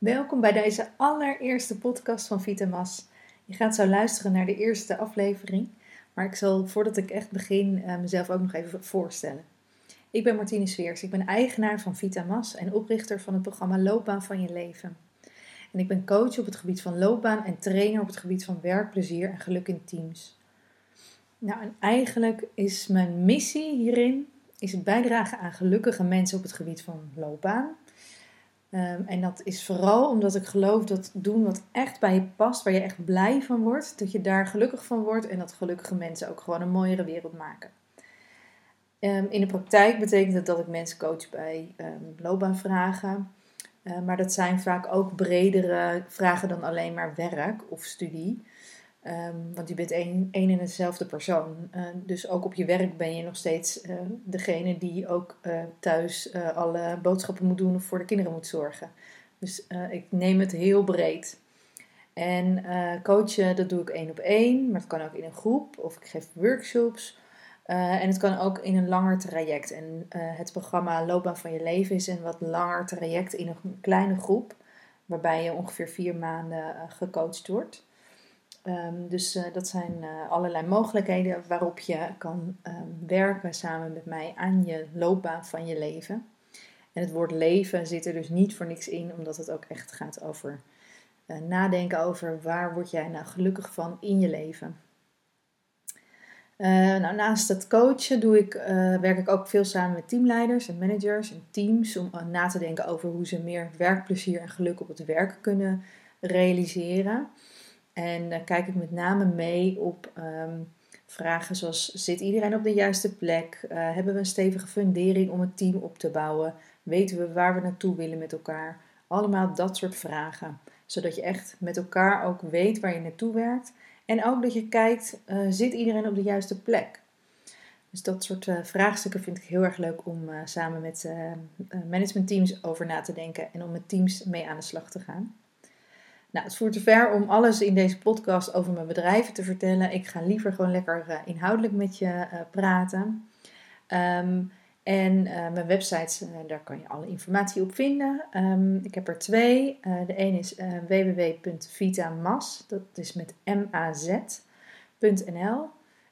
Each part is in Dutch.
Welkom bij deze allereerste podcast van Vitamas. Je gaat zo luisteren naar de eerste aflevering, maar ik zal voordat ik echt begin uh, mezelf ook nog even voorstellen. Ik ben Martine Sveers, ik ben eigenaar van Vitamas en oprichter van het programma Loopbaan van je leven. En ik ben coach op het gebied van loopbaan en trainer op het gebied van werkplezier en geluk in teams. Nou, en eigenlijk is mijn missie hierin is het bijdragen aan gelukkige mensen op het gebied van loopbaan. Um, en dat is vooral omdat ik geloof dat doen wat echt bij je past, waar je echt blij van wordt, dat je daar gelukkig van wordt en dat gelukkige mensen ook gewoon een mooiere wereld maken. Um, in de praktijk betekent het dat ik mensen coach bij um, loopbaanvragen, maar dat zijn vaak ook bredere vragen dan alleen maar werk of studie. Um, want je bent één, en dezelfde persoon. Uh, dus ook op je werk ben je nog steeds uh, degene die ook uh, thuis alle boodschappen moet doen of voor de kinderen moet zorgen. Dus ik neem het heel breed. En coachen, dat doe ik één op één, maar het kan ook in een groep of ik geef workshops. en het kan ook in een langer traject. En het programma Loopbaan van je leven is een wat langer traject in een kleine groep, waarbij je ongeveer vier maanden gecoacht wordt. Um, dus uh, dat zijn uh, allerlei mogelijkheden waarop je kan um, werken samen met mij aan je loopbaan van je leven. En het woord leven zit er dus niet voor niks in, omdat het ook echt gaat over uh, nadenken over waar word jij nou gelukkig van in je leven. nou, naast het coachen doe ik, werk ik ook veel samen met teamleiders en managers en teams om na te denken over hoe ze meer werkplezier en geluk op het werk kunnen realiseren. En kijk ik met name mee op um, vragen zoals: zit iedereen op de juiste plek? Uh, hebben we een stevige fundering om het team op te bouwen? Weten we waar we naartoe willen met elkaar? Allemaal dat soort vragen. Zodat je echt met elkaar ook weet waar je naartoe werkt. En ook dat je kijkt: uh, zit iedereen op de juiste plek? Dus dat soort uh, vraagstukken vind ik heel erg leuk om samen met managementteams over na te denken en om met teams mee aan de slag te gaan. Nou, het voert te ver om alles in deze podcast over mijn bedrijven te vertellen. Ik ga liever gewoon lekker uh, inhoudelijk met je uh, praten. Um, en uh, mijn websites, daar kan je alle informatie op vinden. Um, ik heb er twee. de een is www.vitamas, dat is met M-A-Z.nl.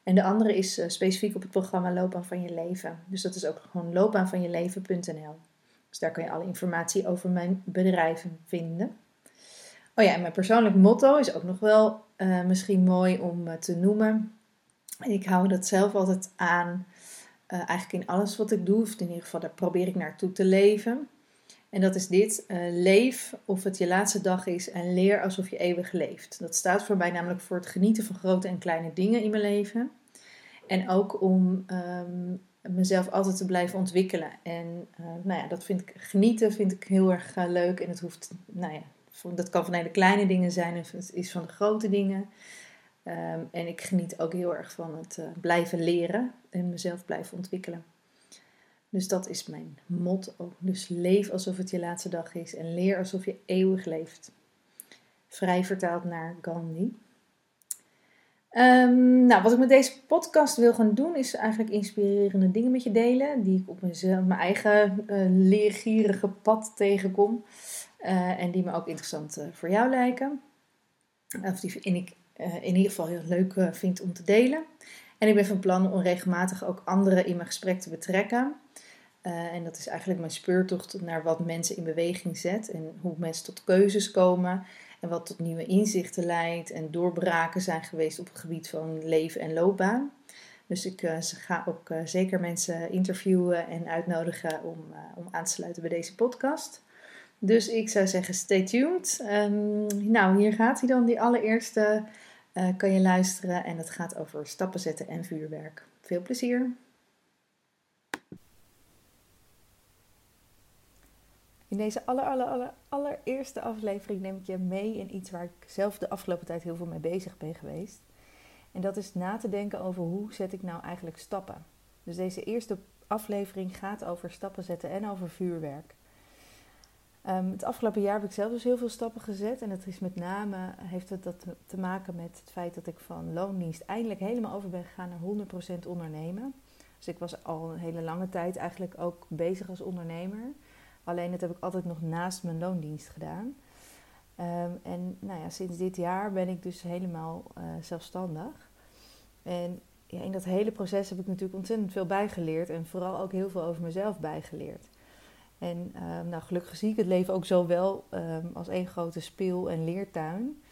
En de andere is specifiek op het programma Loopbaan van je leven. Dus dat is ook gewoon loopbaanvanjeleven.nl. Dus daar kan je alle informatie over mijn bedrijven vinden. Oh ja, en mijn persoonlijk motto is ook nog wel uh, misschien mooi om uh, te noemen. Ik hou dat zelf altijd aan, uh, eigenlijk in alles wat ik doe, of in ieder geval daar probeer ik naartoe te leven. En dat is dit: leef of het je laatste dag is en leer alsof je eeuwig leeft. Dat staat voor mij namelijk voor het genieten van grote en kleine dingen in mijn leven. En ook om um, mezelf altijd te blijven ontwikkelen. En nou ja, dat vind ik genieten vind ik heel erg leuk. En het hoeft, nou ja, dat kan van hele kleine dingen zijn of het is van de grote dingen. Um, en ik geniet ook heel erg van het uh, blijven leren en mezelf blijven ontwikkelen. Dus dat is mijn motto. Dus leef alsof het je laatste dag is en leer alsof je eeuwig leeft. Vrij vertaald naar Gandhi. Um, nou, wat ik met deze podcast wil gaan doen, is eigenlijk inspirerende dingen met je delen. Die ik op mijn, mijn eigen uh, leergierige pad tegenkom. Uh, en die me ook interessant uh, voor jou lijken. Of die in ik uh, in ieder geval heel leuk vind om te delen. En ik ben van plan om regelmatig ook anderen in mijn gesprek te betrekken. en dat is eigenlijk mijn speurtocht naar wat mensen in beweging zet. En hoe mensen tot keuzes komen. En wat tot nieuwe inzichten leidt. En doorbraken zijn geweest op het gebied van leven en loopbaan. Dus ik ga ook zeker mensen interviewen en uitnodigen om, om aan te sluiten bij deze podcast. Dus ik zou zeggen, stay tuned. Um, nou, hier gaat hij dan. Die allereerste uh, kan je luisteren. En het gaat over stappen zetten en vuurwerk. Veel plezier. In deze aller, aller, allereerste aflevering neem ik je mee in iets waar ik zelf de afgelopen tijd heel veel mee bezig ben geweest. En dat is na te denken over hoe zet ik nou eigenlijk stappen. Dus deze eerste aflevering gaat over stappen zetten en over vuurwerk. Um, het afgelopen jaar heb ik zelf dus heel veel stappen gezet. En dat is met name, heeft het dat te maken met het feit dat ik van loondienst eindelijk helemaal over ben gegaan naar 100% ondernemen. Dus ik was al een hele lange tijd eigenlijk ook bezig als ondernemer. Alleen dat heb ik altijd nog naast mijn loondienst gedaan. Ehm, en nou ja, sinds dit jaar ben ik dus helemaal uh, zelfstandig. En ja, in dat hele proces heb ik natuurlijk ontzettend veel bijgeleerd. En vooral ook heel veel over mezelf bijgeleerd. En um, nou, gelukkig zie ik het leven ook zo wel um, als één grote speel- en leertuin.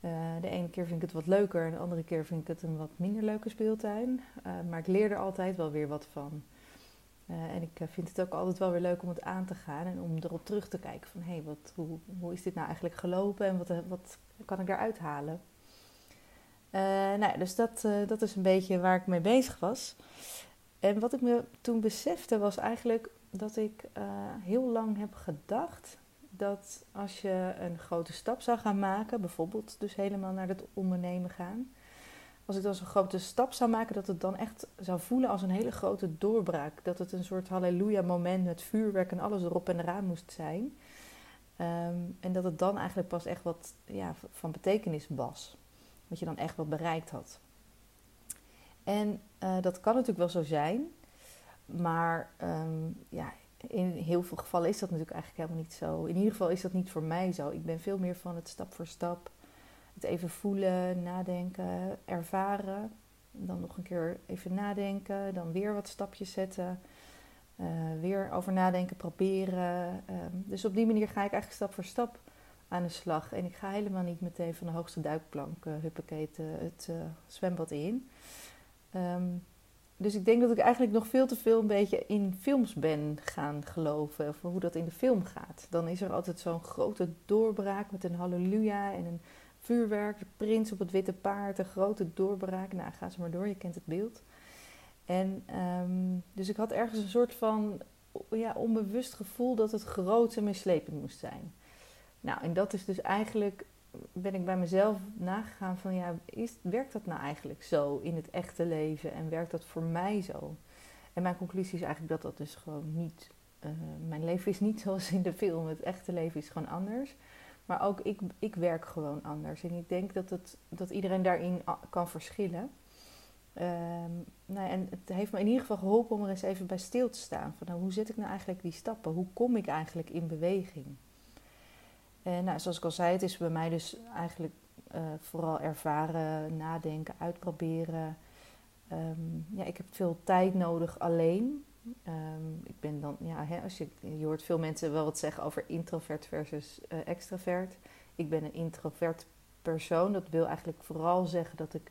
Uh, de ene keer vind ik het wat leuker en de andere keer vind ik het een wat minder leuke speeltuin. Uh, maar ik leer er altijd wel weer wat van. Uh, en ik vind het ook altijd wel weer leuk om het aan te gaan en om erop terug te kijken van hé, hey, wat, hoe, hoe is dit nou eigenlijk gelopen en wat, wat kan ik daaruit halen? nou, dus dat, dat is een beetje waar ik mee bezig was. En wat ik me toen besefte was eigenlijk dat ik heel lang heb gedacht dat als je een grote stap zou gaan maken, bijvoorbeeld dus helemaal naar het ondernemen gaan, als ik dan zo'n grote stap zou maken, dat het dan echt zou voelen als een hele grote doorbraak. Dat het een soort halleluja moment met vuurwerk en alles erop en eraan moest zijn. Ehm, en dat het dan eigenlijk pas echt wat ja, van betekenis was. Wat je dan echt wat bereikt had. En uh, dat kan natuurlijk wel zo zijn. Maar um, ja, in heel veel gevallen is dat natuurlijk eigenlijk helemaal niet zo. In ieder geval is dat niet voor mij zo. Ik ben veel meer van het stap voor stap. Het even voelen, nadenken, ervaren. Dan nog een keer even nadenken. Dan weer wat stapjes zetten. Uh, weer over nadenken, proberen. Uh, dus op die manier ga ik eigenlijk stap voor stap aan de slag. En ik ga helemaal niet meteen van de hoogste duikplank, uh, huppakee, het zwembad in. Um, dus ik denk dat ik eigenlijk nog veel te veel een beetje in films ben gaan geloven. Of hoe dat in de film gaat. Dan is er altijd zo'n grote doorbraak met een halleluja en een vuurwerk. De prins op het witte paard, een grote doorbraak. Nou, ga ze maar door, je kent het beeld. En um, dus ik had ergens een soort van ja, onbewust gevoel dat het groot en meeslepend moest zijn. Nou, en dat is dus eigenlijk ben ik bij mezelf nagegaan van ja, werkt dat nou eigenlijk zo in het echte leven en werkt dat voor mij zo? En mijn conclusie is eigenlijk dat dat dus gewoon niet, uh, mijn leven is niet zoals in de film, het echte leven is gewoon anders. Maar ook ik, ik werk gewoon anders en ik denk dat, het, dat iedereen daarin kan verschillen. Um, nou ja, en het heeft me in ieder geval geholpen om er eens even bij stil te staan. Van nou, hoe zet ik nou eigenlijk die stappen? Hoe kom ik eigenlijk in beweging? En nou, zoals ik al zei, het is bij mij dus eigenlijk uh, vooral ervaren, nadenken, uitproberen. Um, ja, ik heb veel tijd nodig alleen. Um, ik ben dan, ja, hè, als je, je hoort veel mensen wel wat zeggen over introvert versus uh, extravert. Ik ben een introvert persoon. Dat wil eigenlijk vooral zeggen dat ik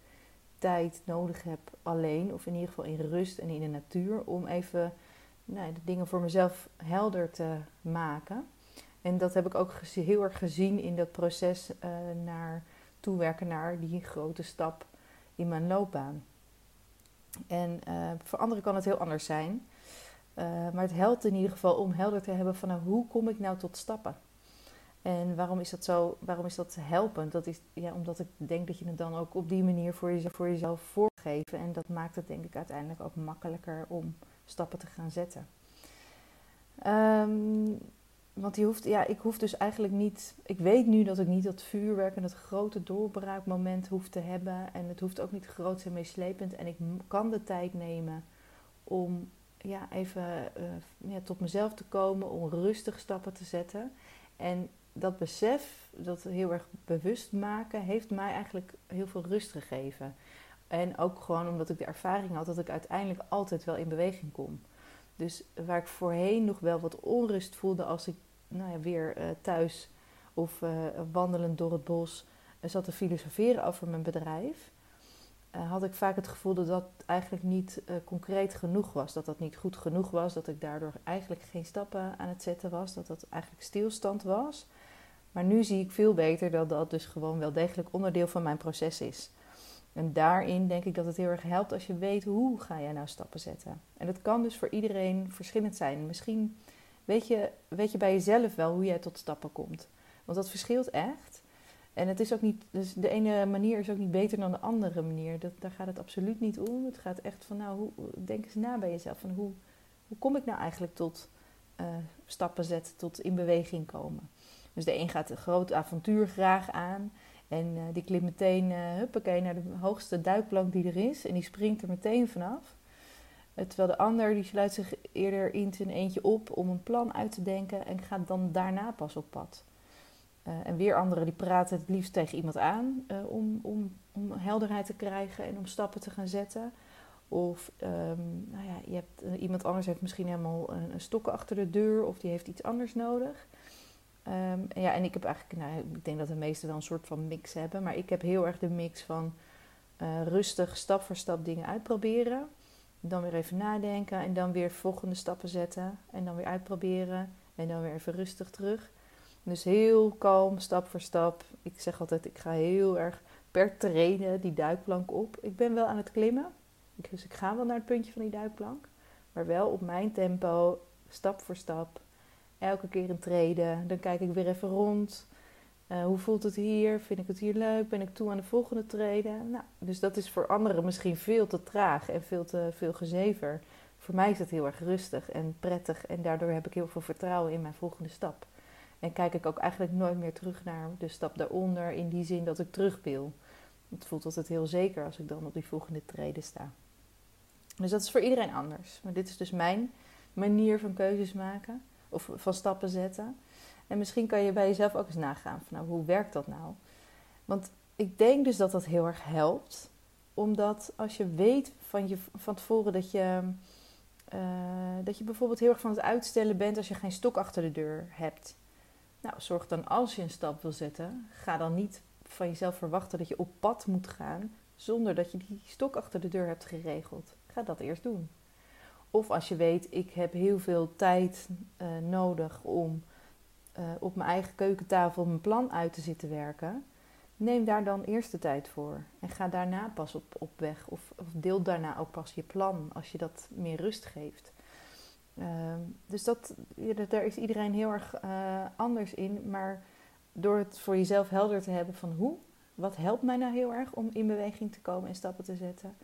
tijd nodig heb alleen, of in ieder geval in rust en in de natuur, om even nou, de dingen voor mezelf helder te maken. En dat heb ik ook heel erg gezien in dat proces uh, naar toewerken naar die grote stap in mijn loopbaan. En uh, voor anderen kan het heel anders zijn. Uh, maar het helpt in ieder geval om helder te hebben van nou, hoe kom ik nou tot stappen? En waarom is dat zo? Waarom is dat helpend? Dat is ja, omdat ik denk dat je het dan ook op die manier voor jezelf, voor jezelf voorgeven. En dat maakt het denk ik uiteindelijk ook makkelijker om stappen te gaan zetten. Um, want die hoeft, ja, ik hoef dus eigenlijk niet. Ik weet nu dat ik niet dat vuurwerk en dat grote doorbraakmoment hoef te hebben. En het hoeft ook niet groot en meeslepend. En ik kan de tijd nemen om ja, even uh, ja, tot mezelf te komen, om rustig stappen te zetten. En dat besef, dat heel erg bewust maken, heeft mij eigenlijk heel veel rust gegeven. En ook gewoon omdat ik de ervaring had dat ik uiteindelijk altijd wel in beweging kom. Dus waar ik voorheen nog wel wat onrust voelde als ik nou ja, weer uh, thuis of uh, wandelend door het bos uh, zat te filosoferen over mijn bedrijf, had ik vaak het gevoel dat dat eigenlijk niet concreet genoeg was. Dat dat niet goed genoeg was, dat ik daardoor eigenlijk geen stappen aan het zetten was, dat dat eigenlijk stilstand was. Maar nu zie ik veel beter dat dat dus gewoon wel degelijk onderdeel van mijn proces is. En daarin denk ik dat het heel erg helpt als je weet hoe ga jij nou stappen zetten. En dat kan dus voor iedereen verschillend zijn. Misschien weet je, weet je bij jezelf wel hoe jij tot stappen komt. Want dat verschilt echt. En het is ook niet, dus de ene manier is ook niet beter dan de andere manier. Dat, daar gaat het absoluut niet om. Het gaat echt van, nou, hoe, denk eens na bij jezelf. Van hoe, hoe kom ik nou eigenlijk tot uh, stappen zetten, tot in beweging komen. Dus de een gaat een groot avontuur graag aan. En uh, die klimt meteen, uh, huppakee, naar de hoogste duikplank die er is. En die springt er meteen vanaf. Terwijl de ander die sluit zich eerder in zijn eentje op om een plan uit te denken en gaat dan daarna pas op pad. en weer anderen die praten het liefst tegen iemand aan om, om, om helderheid te krijgen en om stappen te gaan zetten. Of um, nou ja, je hebt, iemand anders heeft misschien helemaal een, stokken achter de deur of die heeft iets anders nodig. Ehm, ja, en ik heb eigenlijk, nou, ik denk dat de meesten wel een soort van mix hebben, maar ik heb heel erg de mix van rustig stap voor stap dingen uitproberen. Dan weer even nadenken en dan weer volgende stappen zetten. En dan weer uitproberen en dan weer even rustig terug. Dus heel kalm, stap voor stap. Ik zeg altijd, ik ga heel erg per treden die duikplank op. Ik ben wel aan het klimmen, dus ik ga wel naar het puntje van die duikplank. Maar wel op mijn tempo, stap voor stap. Elke keer een treden. Dan kijk ik weer even rond. Uh, hoe voelt het hier? Vind ik het hier leuk? Ben ik toe aan de volgende treden? Nou, dus dat is voor anderen misschien veel te traag en veel te veel gezever. Voor mij is het heel erg rustig en prettig en daardoor heb ik heel veel vertrouwen in mijn volgende stap. En kijk ik ook eigenlijk nooit meer terug naar de stap daaronder in die zin dat ik terug wil. Het voelt altijd heel zeker als ik dan op die volgende treden sta. Dus dat is voor iedereen anders. Maar dit is dus mijn manier van keuzes maken of van stappen zetten. En misschien kan je bij jezelf ook eens nagaan van nou, hoe werkt dat nou? Want ik denk dus dat dat heel erg helpt. Omdat als je weet van, je, van tevoren dat je, uh, dat je bijvoorbeeld heel erg van het uitstellen bent als je geen stok achter de deur hebt. Nou, zorg dan als je een stap wil zetten, ga dan niet van jezelf verwachten dat je op pad moet gaan zonder dat je die stok achter de deur hebt geregeld. Ga dat eerst doen. Of als je weet, ik heb heel veel tijd uh, nodig om uh, op mijn eigen keukentafel mijn plan uit te zitten werken. Neem daar dan eerst de tijd voor. En ga daarna pas op, op weg. Of, of deel daarna ook pas je plan als je dat meer rust geeft. Uh, dus dat, ja, daar is iedereen heel erg uh, anders in. Maar door het voor jezelf helder te hebben van hoe, wat helpt mij nou heel erg om in beweging te komen en stappen te zetten.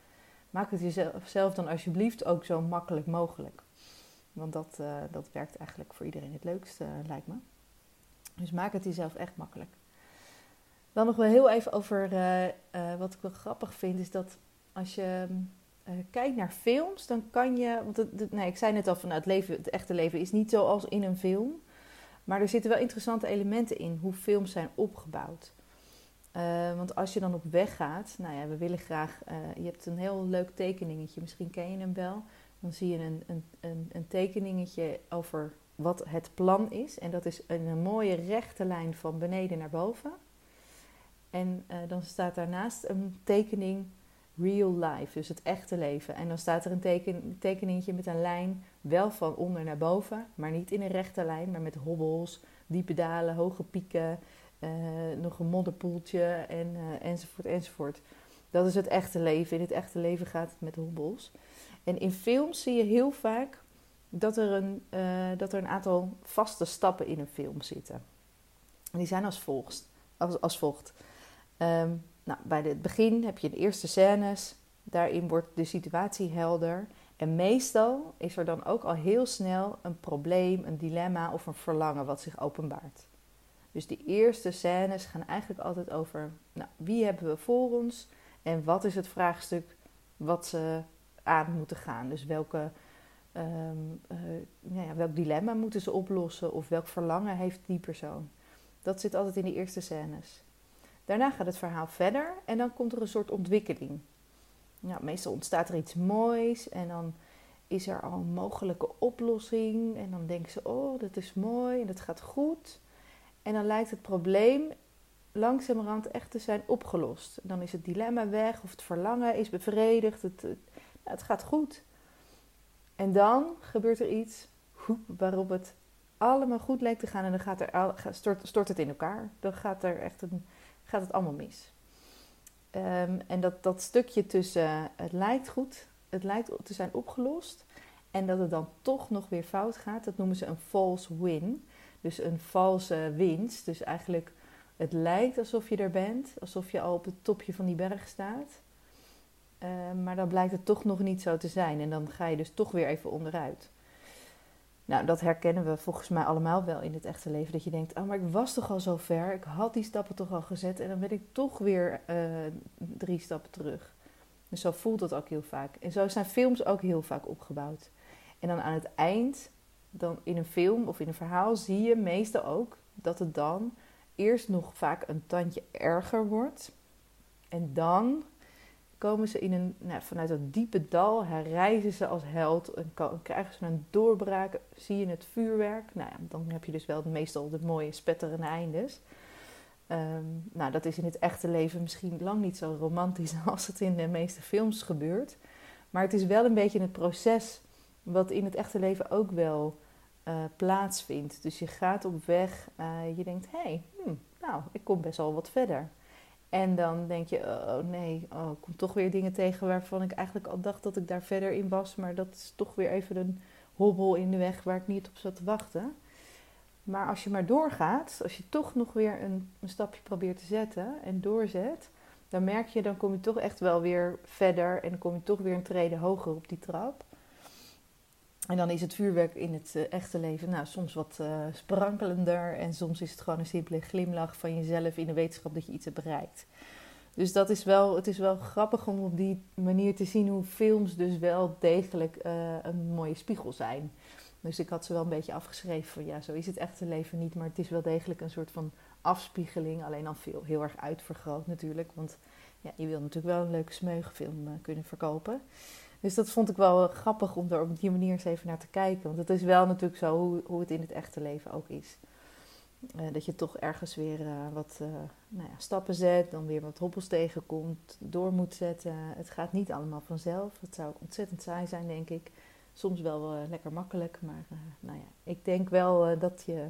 Maak het jezelf dan alsjeblieft ook zo makkelijk mogelijk. Want dat, uh, dat werkt eigenlijk voor iedereen het leukste, lijkt me. Dus maak het jezelf echt makkelijk. Dan nog wel heel even over uh, uh, wat ik wel grappig vind, is dat als je uh, kijkt naar films, dan kan je. Want het, nee, ik zei net al van nou, het, leven, het echte leven is niet zoals in een film. Maar er zitten wel interessante elementen in hoe films zijn opgebouwd. want als je dan op weg gaat, nou ja, we willen graag. je hebt een heel leuk tekeningetje, misschien ken je hem wel. Dan zie je een, een, een, een tekeningetje over wat het plan is. En dat is een, mooie rechte lijn van beneden naar boven. En uh, dan staat daarnaast een tekening real life, dus het echte leven. En dan staat er een teken, tekeningetje met een lijn, wel van onder naar boven, maar niet in een rechte lijn, maar met hobbels, diepe dalen, hoge pieken, uh, nog een modderpoeltje en, uh, enzovoort, enzovoort. Dat is het echte leven. In het echte leven gaat het met hobbels. En in films zie je heel vaak dat er een, uh, dat er een aantal vaste stappen in een film zitten. En die zijn als volgt. Als, als volgt. Um, nou, bij het begin heb je de eerste scènes. Daarin wordt de situatie helder. En meestal is er dan ook al heel snel een probleem, een dilemma of een verlangen wat zich openbaart. Dus die eerste scènes gaan eigenlijk altijd over nou, wie hebben we voor ons en wat is het vraagstuk wat ze aan moeten gaan. Dus welke Um, uh, nou ja, welk dilemma moeten ze oplossen of welk verlangen heeft die persoon? Dat zit altijd in de eerste scènes. Daarna gaat het verhaal verder en dan komt er een soort ontwikkeling. Nou, meestal ontstaat er iets moois en dan is er al een mogelijke oplossing. En dan denken ze, oh, dat is mooi en dat gaat goed. En dan lijkt het probleem langzamerhand echt te zijn opgelost. Dan is het dilemma weg of het verlangen is bevredigd. Het, het, het gaat goed. En dan gebeurt er iets waarop het allemaal goed lijkt te gaan en dan gaat er, stort, stort het in elkaar. Dan gaat, er echt een, gaat het allemaal mis. Um, en dat, dat stukje tussen het lijkt goed, het lijkt te zijn opgelost en dat het dan toch nog weer fout gaat, dat noemen ze een false win. Dus een valse winst. Dus eigenlijk het lijkt alsof je er bent, alsof je al op het topje van die berg staat. Uh, maar dan blijkt het toch nog niet zo te zijn. En dan ga je dus toch weer even onderuit. Nou, dat herkennen we volgens mij allemaal wel in het echte leven. Dat je denkt, oh, maar ik was toch al zo ver. Ik had die stappen toch al gezet. En dan ben ik toch weer uh, drie stappen terug. Dus zo voelt het ook heel vaak. En zo zijn films ook heel vaak opgebouwd. En dan aan het eind, dan in een film of in een verhaal, zie je meestal ook dat het dan eerst nog vaak een tandje erger wordt. En dan komen ze in een, nou, vanuit dat diepe dal, herrijzen ze als held en krijgen ze een doorbraak, zie je het vuurwerk. Nou ja, dan heb je dus wel meestal de mooie spetterende eindes. Ehm, nou, dat is in het echte leven misschien lang niet zo romantisch als het in de meeste films gebeurt. Maar het is wel een beetje het proces wat in het echte leven ook wel uh, plaatsvindt. Dus je gaat op weg, uh, je denkt, hé, hey, hm, nou, ik kom best wel wat verder. En dan denk je, oh nee, oh, ik kom toch weer dingen tegen waarvan ik eigenlijk al dacht dat ik daar verder in was. Maar dat is toch weer even een hobbel in de weg waar ik niet op zat te wachten. Maar als je maar doorgaat, als je toch nog weer een, een stapje probeert te zetten en doorzet, dan merk je, dan kom je toch echt wel weer verder en dan kom je toch weer een trede hoger op die trap. En dan is het vuurwerk in het eh, echte leven nou, soms wat uh, sprankelender. En soms is het gewoon een simpele glimlach van jezelf in de wetenschap dat je iets hebt bereikt. Dus dat is wel, het is wel grappig om op die manier te zien hoe films dus wel degelijk uh, een mooie spiegel zijn. Dus ik had ze wel een beetje afgeschreven van ja, zo is het echte leven niet. Maar het is wel degelijk een soort van afspiegeling. Alleen dan veel, heel erg uitvergroot natuurlijk. Want ja, je wil natuurlijk wel een leuke smeugenfilm kunnen verkopen. Dus dat vond ik wel grappig om er op die manier eens even naar te kijken. Want het is wel natuurlijk zo hoe, hoe het in het echte leven ook is. Uh, dat je toch ergens weer uh, wat nou ja, stappen zet, dan weer wat hobbels tegenkomt, door moet zetten. Het gaat niet allemaal vanzelf. Het zou ontzettend saai zijn, denk ik. Soms wel lekker makkelijk, maar nou ja, ik denk wel dat je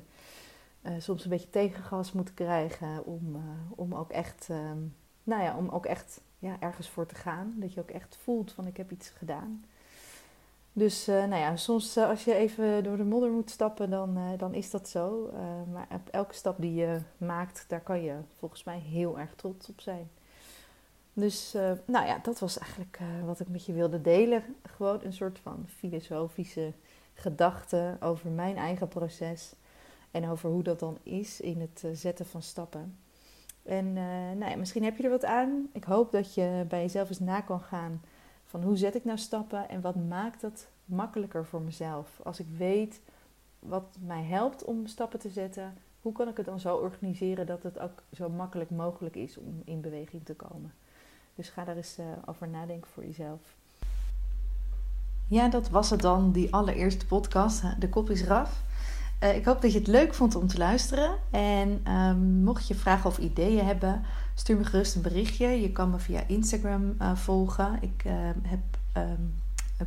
soms een beetje tegengas moet krijgen om, om ook echt, ehm, nou ja, om ook echt ja, ergens voor te gaan. Dat je ook echt voelt van ik heb iets gedaan. Dus uh, nou ja, soms uh, als je even door de modder moet stappen, dan, uh, dan is dat zo. maar elke stap die je maakt, daar kan je volgens mij heel erg trots op zijn. Dus nou ja, dat was eigenlijk wat ik met je wilde delen. Gewoon een soort van filosofische gedachte over mijn eigen proces. En over hoe dat dan is in het zetten van stappen. En uh, nou ja, misschien heb je er wat aan. Ik hoop dat je bij jezelf eens na kan gaan van hoe zet ik nou stappen en wat maakt dat makkelijker voor mezelf. Als ik weet wat mij helpt om stappen te zetten, hoe kan ik het dan zo organiseren dat het ook zo makkelijk mogelijk is om in beweging te komen. Dus ga daar eens uh, over nadenken voor jezelf. Ja, dat was het dan, die allereerste podcast. De kop is raf. Uh, ik hoop dat je het leuk vond om te luisteren. En um, mocht je vragen of ideeën hebben, stuur me gerust een berichtje. Je kan me via Instagram uh, volgen. Ik uh, heb, um,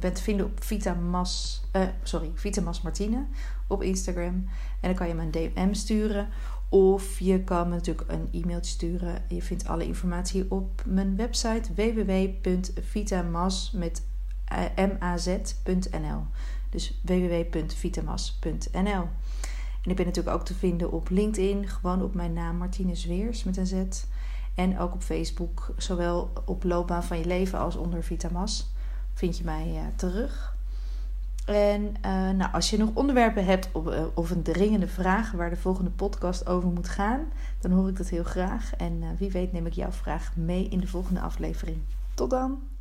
ben te vinden op Vitamas, sorry, Vitamas Martine op Instagram. En dan kan je me een DM sturen. Of je kan me natuurlijk een e-mailtje sturen. Je vindt alle informatie op mijn website www.vitamas.nl. Dus www.vitamas.nl. En ik ben natuurlijk ook te vinden op LinkedIn, gewoon op mijn naam Martine Zweers met een Z. En ook op Facebook, zowel op Loopbaan van je leven als onder Vitamas vind je mij uh, terug. En uh, nou, als je nog onderwerpen hebt uh, of, een dringende vraag waar de volgende podcast over moet gaan, dan hoor ik dat heel graag. En wie weet neem ik jouw vraag mee in de volgende aflevering. Tot dan!